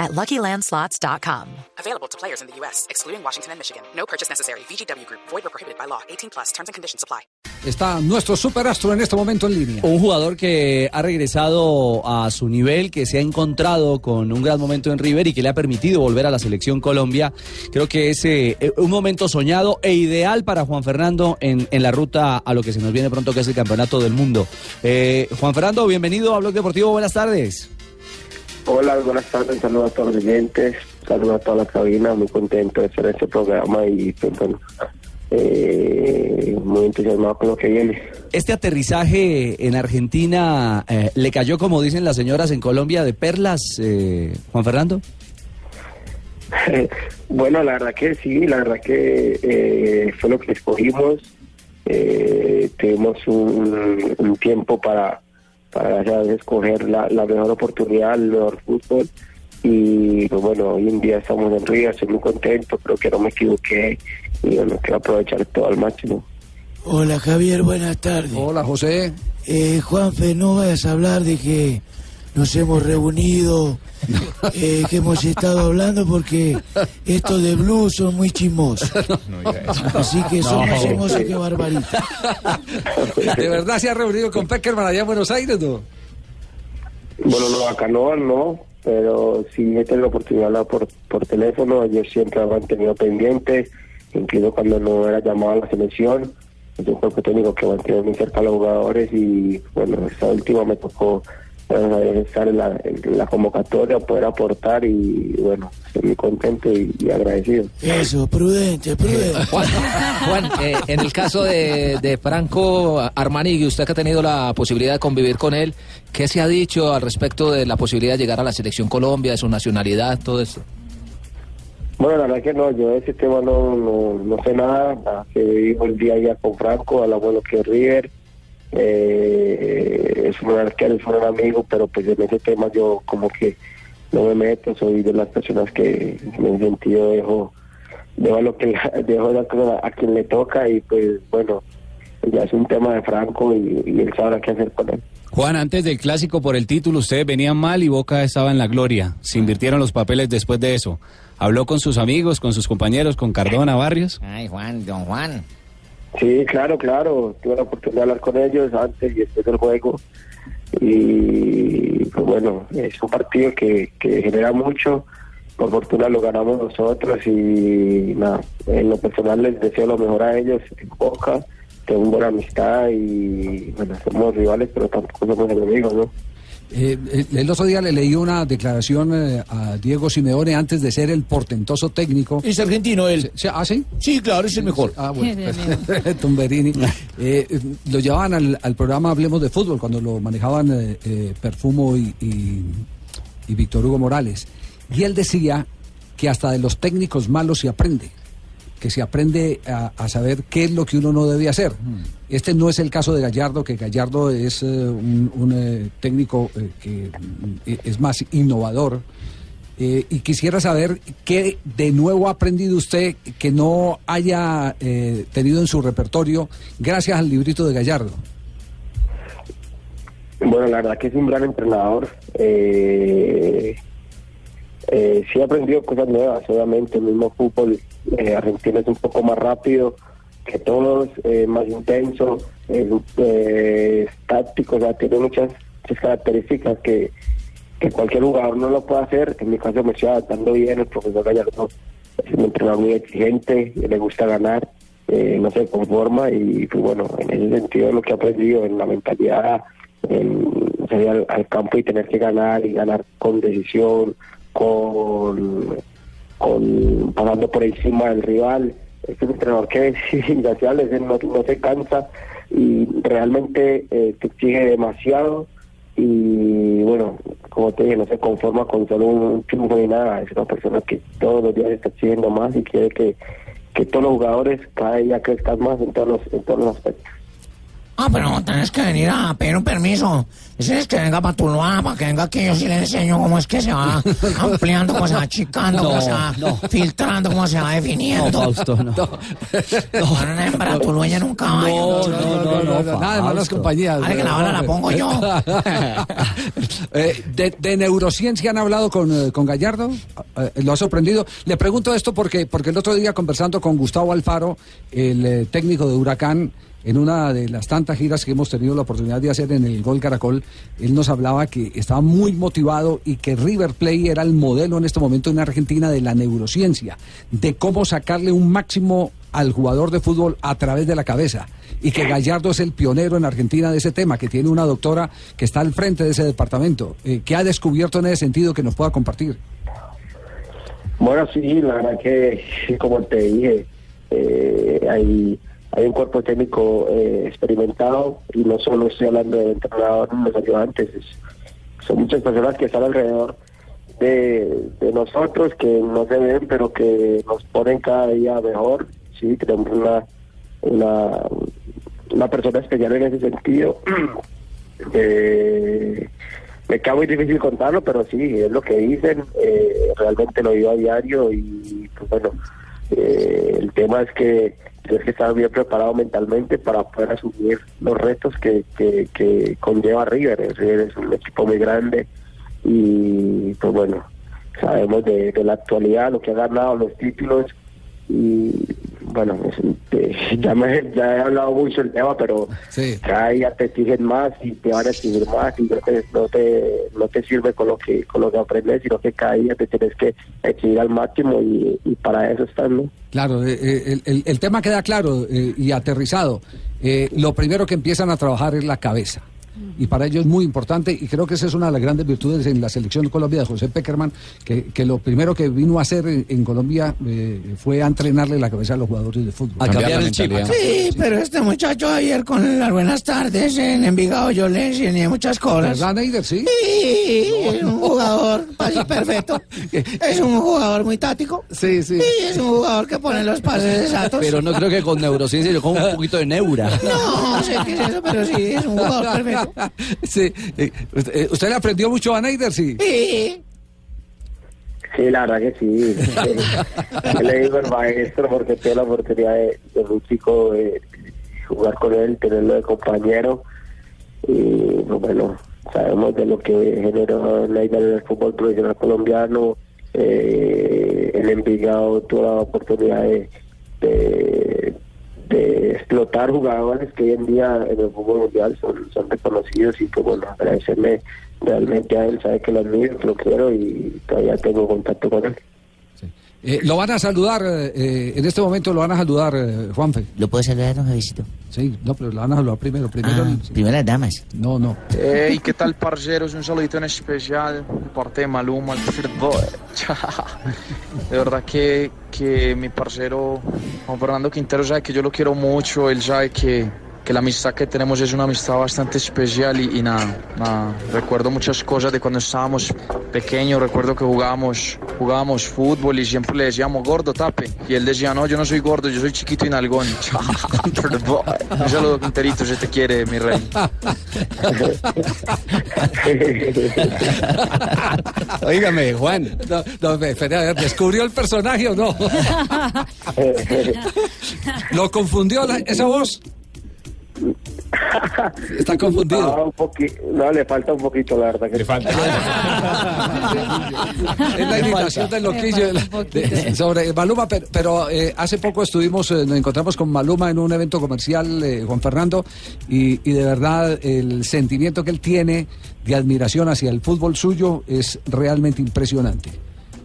at LuckyLandSlots.com. Available to players in the U.S., excluding Washington and Michigan. No purchase necessary. VGW Group. Void or prohibited by law. 18 plus. Terms and conditions apply. Está nuestro superastro en este momento en línea. Un jugador que ha regresado a su nivel, que se ha encontrado con un gran momento en River y que le ha permitido volver a la selección Colombia. Creo que es eh, un momento soñado e ideal para Juan Fernando en, en, la ruta a lo que se nos viene pronto, que es el Campeonato del Mundo. Eh, Juan Fernando, bienvenido a Blog Deportivo. Buenas tardes. Hola, buenas tardes, saludos a todos los oyentes, saludos a toda la cabina, muy contento de estar en este programa y pues, bueno, eh, muy entusiasmado con lo que viene. Este aterrizaje en Argentina eh, le cayó, como dicen las señoras en Colombia, de perlas, eh, Juan Fernando. bueno, la verdad que sí, la verdad que eh, fue lo que escogimos. tuvimos un, un tiempo para para escoger la, la, mejor oportunidad, el mejor fútbol. Y pues, bueno, hoy en día estamos en Río, estoy muy contento, creo que no me equivoqué y bueno, quiero aprovechar todo al máximo. Hola Javier, buenas tardes. Hola José. Eh, Juanfe, no vayas a hablar de que nos hemos reunido, eh, que hemos estado hablando porque estos de Blue son muy chismosos. Así que somos chismosos que barbarita. ¿De verdad se ha reunido con Peckerman allá en Buenos Aires, no? Bueno, no, acá no, no, pero sí he tenido la oportunidad de hablar por, por teléfono, yo siempre he mantenido pendiente, incluso cuando no era llamado a la selección, es un cuerpo técnico que mantiene muy cerca a los jugadores y bueno, esta última me tocó estar en la, en la, convocatoria, poder aportar y bueno, estoy muy contento y, y agradecido. Eso, prudente, prudente. Juan, Juan eh, en el caso de, de Franco Armani, usted que ha tenido la posibilidad de convivir con él, ¿qué se ha dicho al respecto de la posibilidad de llegar a la selección Colombia, de su nacionalidad, todo esto? Bueno, la verdad que no, yo de ese tema no, no, no sé nada, nada que vivo el día a día con Franco, hablamos lo que es River, eh, es un arquero, es un amigo, pero pues en ese tema yo como que no me meto, soy de las personas que en ese sentido dejo, dejo lo que dejo a, a quien le toca y pues bueno, ya es un tema de Franco y, y él sabrá qué hacer con él. Juan, antes del clásico por el título, ustedes venían mal y Boca estaba en la gloria. Se invirtieron los papeles después de eso. ¿Habló con sus amigos, con sus compañeros, con Cardona, Barrios? Ay, Juan, don Juan. Sí, claro, claro. Tuve la oportunidad de hablar con ellos antes y después del juego. Y pues bueno, es un partido que, que genera mucho. Por fortuna lo ganamos nosotros y nada, en lo personal les deseo lo mejor a ellos en Boca. Tengo una buena amistad y bueno, somos rivales, pero tampoco somos enemigos, ¿no? Eh, el otro día le leí una declaración eh, a Diego Simeone antes de ser el portentoso técnico. Es argentino él. ¿Sí? ¿Ah, sí? Sí, claro, es el mejor. Ah, bueno. Tumberini. Eh, lo llevaban al, al, programa Hablemos de Fútbol cuando lo manejaban eh, Perfumo y, y, y Víctor Hugo Morales. Y él decía que hasta de los técnicos malos se aprende que se aprende a, a, saber qué es lo que uno no debe hacer. Este no es el caso de Gallardo, que Gallardo es eh, un, un eh, técnico eh, que es más innovador. y quisiera saber qué de nuevo ha aprendido usted que no haya tenido en su repertorio gracias al librito de Gallardo. Bueno, la verdad que es un gran entrenador. Eh, eh, sí he aprendido cosas nuevas, obviamente, el mismo fútbol eh, argentino es un poco más rápido que todos, eh, más intenso, eh, táctico, o sea, tiene muchas, muchas características que, que, cualquier jugador no lo puede hacer. En mi caso me estoy adaptando bien, el profesor Gallardo es un entrenador muy exigente, le gusta ganar, no se conforma y pues bueno, en ese sentido lo que he aprendido en la mentalidad, en salir al, al campo y tener que ganar y ganar con decisión, con, con pasando por encima del rival. Es un entrenador que es insaciable, no, no se cansa y realmente eh, te exige demasiado y bueno, como te dije, no se conforma con solo un triunfo ni nada, es una persona que todos los días está exigiendo más y quiere que, que todos los jugadores cada día crezcan más en todos los, en todos los aspectos. Ah, pero tenés que venir a pedir un permiso. Dices que venga para Tuluá, para que venga aquí, yo sí le enseño cómo es que se va ampliando, cómo se va achicando, cómo No, se va no. filtrando, cómo se va No, definiendo. Fausto, no. Para una hembra tulueña en un caballo. No, no, no, no, nada de malas Fausto. compañías. Vale, que la bala la pongo yo. Eh, de, de neurociencia han hablado con, eh, con Gallardo? Eh, ¿Lo ha sorprendido? Le pregunto esto porque, porque el otro día conversando con Gustavo Alfaro, el eh, técnico de Huracán, en una de las tantas giras que hemos tenido la oportunidad de hacer en el Gol Caracol, él nos hablaba que estaba muy motivado y que River Play era el modelo en este momento en Argentina de la neurociencia, de cómo sacarle un máximo al jugador de fútbol a través de la cabeza. Y que Gallardo es el pionero en Argentina de ese tema, que tiene una doctora que está al frente de ese departamento, eh, que ha descubierto en ese sentido que nos pueda compartir. Bueno, sí, la verdad que, como te dije, eh, hay, hay un cuerpo técnico eh, experimentado y no solo estoy hablando del entrenador los ayudantes, es- son muchas personas que están alrededor de, de nosotros que no se ven, pero que nos ponen cada día mejor. Sí, tenemos una, una, una persona especial en ese sentido. Eh, me queda muy difícil contarlo, pero sí, es lo que dicen, eh, realmente lo vivo a diario y pues bueno, eh, el tema es que tienes que estar bien preparado mentalmente para poder asumir los retos que, que, conlleva River. River es un equipo muy grande y pues bueno, sabemos de, de la actualidad, lo que ha ganado, los títulos y bueno, eh, ya, me, ya he hablado mucho del tema, pero Sí. cada día te exigen más y te van a exigir más y no te, no te, no te sirve con lo que con lo que aprendes, sino que cada día te tienes que exigir al máximo y, y para eso están, ¿no? Claro, eh, eh, el, el- el tema queda claro y aterrizado. Eh, lo primero que empiezan a trabajar es la cabeza. Y para ello es muy importante, y creo que esa es una de las grandes virtudes en la selección de Colombia de José Peckerman, que, que lo primero que vino a hacer en, en Colombia eh, fue a entrenarle la cabeza a los jugadores de fútbol. A cambiar el chip. Sí, pero este muchacho ayer con las buenas tardes en Envigado yo le enseñé muchas cosas. ¿Verdad, Neider? Sí. Sí, es un jugador así perfecto. Es un jugador muy táctico. Sí, sí. Sí, es un jugador que pone los pases exactos. Pero no creo que con neurociencia, yo con un poquito de neura. No sé qué es eso, pero sí, es un jugador perfecto. Sí, eh, usted, eh, ¿Usted le aprendió mucho a Neider? Sí. Sí. Sí, la verdad que sí. Yo le digo al maestro porque tuve la oportunidad de, de un chico de jugar con él, tenerlo de compañero. Y pues, bueno, sabemos de lo que generó la idea del fútbol profesional colombiano. Eh, el Envigado tuvo la oportunidad de, de, de explotar jugadores que hoy en día en el fútbol mundial son, son reconocidos y pues bueno, agradecerle realmente a él, sabe que lo admiro, que lo quiero y todavía tengo contacto con él. Eh, lo van a saludar, eh, eh, en este momento lo van a saludar, eh, Juanfe. ¿Lo puedo saludar, don Javiercito? Sí, no, pero lo van a saludar primero. Primero, Ah, el- primero las damas. no, no. Hey, ¿qué tal, parceros? Un saludito en especial de parte de Maluma. De verdad que, que mi parcero Juan Fernando Quintero sabe que yo lo quiero mucho, él sabe que, que la amistad que tenemos es una amistad bastante especial y, y nada, nada, recuerdo muchas cosas de cuando estábamos pequeños, recuerdo que jugábamos, jugábamos fútbol y siempre le decíamos gordo, tape, y él decía, no, yo no soy gordo, yo soy chiquito y nalgón. Un saludo, Quinterito, se te quiere, mi rey. Óigame, Juan. No, no, ve, espere, a ver, ¿descubrió el personaje o no? ¿Lo confundió la- esa voz? Está confundido. No, un poqui- no, le falta un poquito, la verdad. Que Le falta. Es la imitación del loquillo de la- de- sobre Maluma, pero, pero, eh, hace poco estuvimos, eh, nos encontramos con Maluma en un evento comercial, eh, Juan Fernando, y, y de verdad el sentimiento que él tiene de admiración hacia el fútbol suyo es realmente impresionante.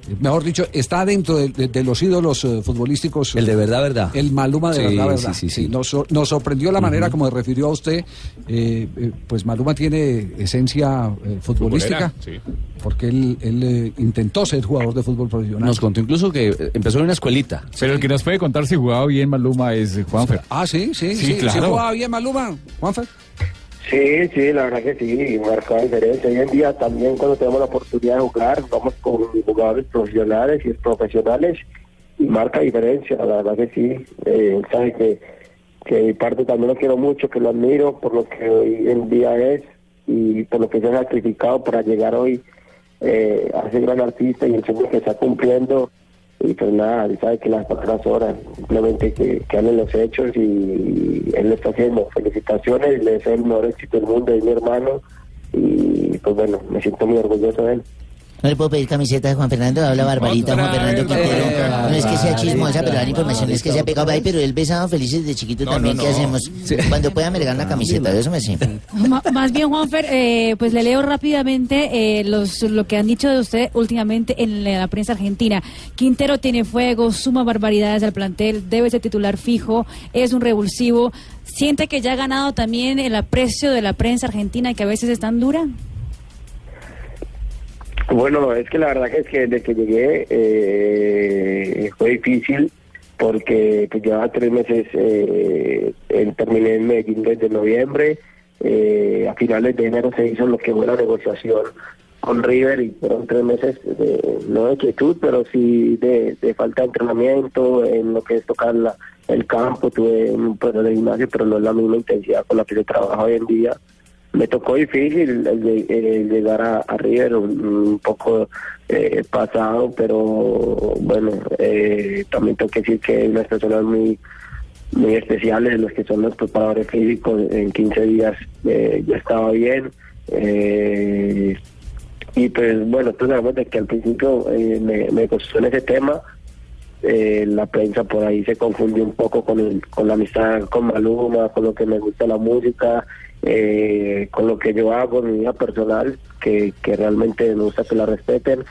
Eh, Mejor dicho, está dentro de, de- de los ídolos eh, futbolísticos. El de verdad, verdad. El Maluma de Sí, verdad, verdad. sí, sí, sí. Nos, nos sorprendió la manera como se refirió a usted. eh, eh, pues Maluma tiene esencia eh, futbolística. Porque él, él, eh, intentó ser jugador de fútbol profesional. Nos contó incluso que eh, empezó en una escuelita. Pero el que nos puede contar si jugaba bien Maluma es Juanfer. Ah, sí, sí, sí. Sí, claro. ¿Sí jugaba bien Maluma, Juanfer? Sí, sí, la verdad que sí, marca diferencia. Hoy en día también cuando tenemos la oportunidad de jugar, vamos con jugadores profesionales y profesionales y marca diferencia, la verdad que sí. Eh, sabe que, que parte también lo quiero mucho, que lo admiro por lo que hoy en día es y por lo que se ha sacrificado para llegar hoy eh, a ser gran artista y el sueño que está cumpliendo. Y pues nada, él sabe que las palabras sobran, simplemente que, que los hechos y él lo está haciendo. Felicitaciones, le deseo el mejor éxito del mundo, es mi hermano y pues bueno, me siento muy orgulloso de él. No le puedo pedir camiseta de Juan Fernando, habla barbarita Juan Fernando Quintero. No es que sea chismosa, pero la información es que se ha pegado ahí, pero él besaba felices de chiquito también. ¿Qué hacemos? Cuando pueda me regalan la camiseta, de eso me sé. Más bien, Juanfer, eh, pues le leo rápidamente eh, los, lo que han dicho de usted últimamente en la, la prensa argentina. Quintero tiene fuego, suma barbaridades al plantel, debe ser titular fijo, es un revulsivo. ¿Siente que ya ha ganado también el aprecio de la prensa argentina que a veces es tan dura? Bueno, es que la verdad es que desde que llegué eh, fue difícil porque pues, llevaba tres meses, eh, terminé en Medellín desde noviembre, eh, a finales de enero se hizo lo que fue la negociación con River y fueron tres meses de, no de quietud, pero sí de, falta de entrenamiento en lo que es tocar la- el campo, tuve un periodo de gimnasio, pero no es la misma intensidad con la que se trabaja hoy en día me tocó difícil llegar a, a River un, poco eh, pasado, pero bueno, eh, también tengo que decir que hay unas personas muy muy especiales, los que son los preparadores físicos, en 15 días eh, ya estaba bien. eh, y pues bueno, tú sabemos de que al principio eh, me, me costó en ese tema, eh, la prensa por ahí se confundió un poco con, el- con la amistad con Maluma, con lo que me gusta la música, eh, con lo que yo hago en mi vida personal, que, que realmente me gusta que la respeten.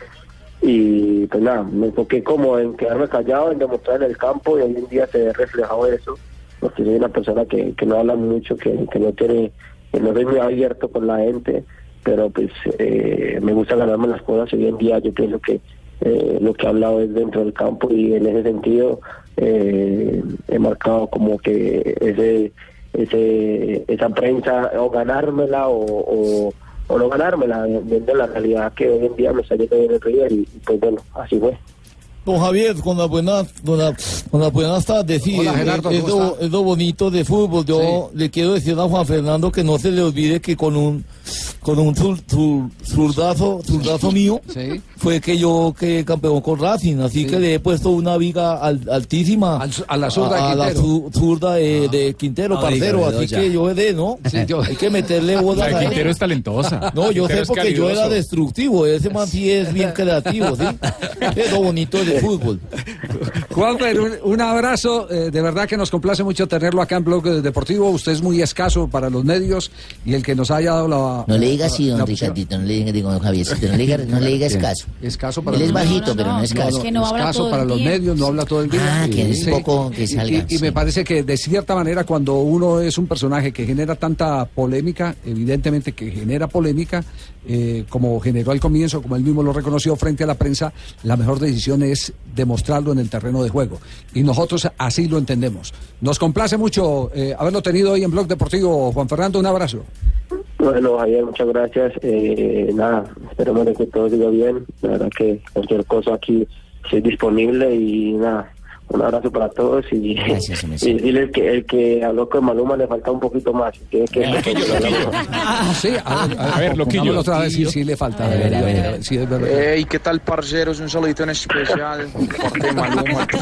Y pues nada, me enfoqué como en quedarme callado, en demostrar en el campo y hoy en día se ve reflejado eso, porque soy una persona que, que no habla mucho, que, que no tiene, que no soy muy abierto con la gente, pero pues eh, me gusta ganarme las cosas. Hoy en día yo pienso que eh, lo que he hablado es dentro del campo y en ese sentido eh, he marcado como que ese, ese esa prensa o ganármela o, o, o no ganármela viendo la realidad que hoy en día me está yendo bien el River y, y pues bueno, así fue. Don Javier, con las buenas, con la- con las buenas tardes, sí, Hola, Gerardo, es lo bonito de fútbol. Yo le quiero decir a Juan Fernando que no se le olvide que con un con un zur- zur- zurdazo, zurdazo mío Sí. fue que yo quedé campeón con Racing, así que le he puesto una viga al- altísima Al a la zurda de a, a la. Ah. zurda de, de Quintero, No parcero, así que yo he de, ¿no? Sí, yo- Hay que meterle bolas La de. Quintero es talentosa. No, yo Quintero sé porque yo era destructivo, ese man sí es bien creativo, ¿sí? Es lo bonito del fútbol. Juanfer, un, un abrazo. eh, de verdad que nos complace mucho tenerlo acá en Blog Deportivo. Usted es muy escaso para los medios y el que nos haya dado la. No le diga así, don. Ricardito, no le diga, digo, don Javiercito, no le diga, no le diga escaso. Escaso para Él es bajito, pero no es escaso. que no habla escaso para los medios, no habla todo el día. Ah, que es un poco que Y- salga, Y, y me sí. parece que de cierta manera cuando uno es un personaje que genera tanta polémica, evidentemente que genera polémica, eh, como generó al comienzo, como él mismo lo reconoció frente a la prensa, la mejor decisión es demostrarlo en el terreno de juego. Y nosotros así lo entendemos. Nos complace mucho eh, haberlo tenido hoy en Blog Deportivo. Juan Fernando, un abrazo. Bueno, Javier, muchas gracias. Eh, nada, esperemos de que todo siga bien. La verdad que cualquier cosa aquí estoy disponible y nada, un abrazo para todos y, Gracias, y Messi. decirles que el que habló con Maluma le falta un poquito más. Tiene que Sí, a ver, A ver, Loquillo. otra vez, sí, sí le falta. A ver, a ver, a ver. Sí, es verdad. Hey, ¿qué tal, parceros? Un saludito en especial por parte de Maluma.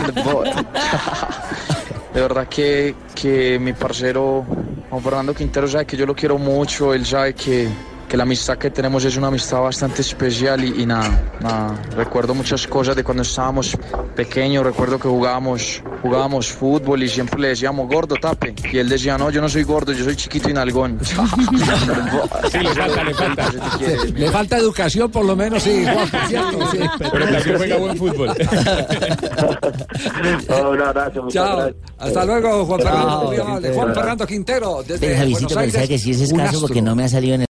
De verdad que, que mi parcero Juan Fernando Quintero sabe que yo lo quiero mucho, él sabe que, que la amistad que tenemos es una amistad bastante especial y, y nada, recuerdo muchas cosas de cuando estábamos pequeños, recuerdo que jugábamos, jugábamos fútbol y siempre le decíamos gordo, tape, y él decía, no, yo no soy gordo, yo soy chiquito y nalgón. Sí, le falta, le falta. Le falta educación, por lo menos, sí. Juan, ¿cierto? Sí. Pero también juega buen fútbol. Un abrazo, Chao. gracias. Hasta luego, Juan Fernando. Juan Fernando Quintero, desde Buenos Aires. que sí es un escaso porque no me ha salido en el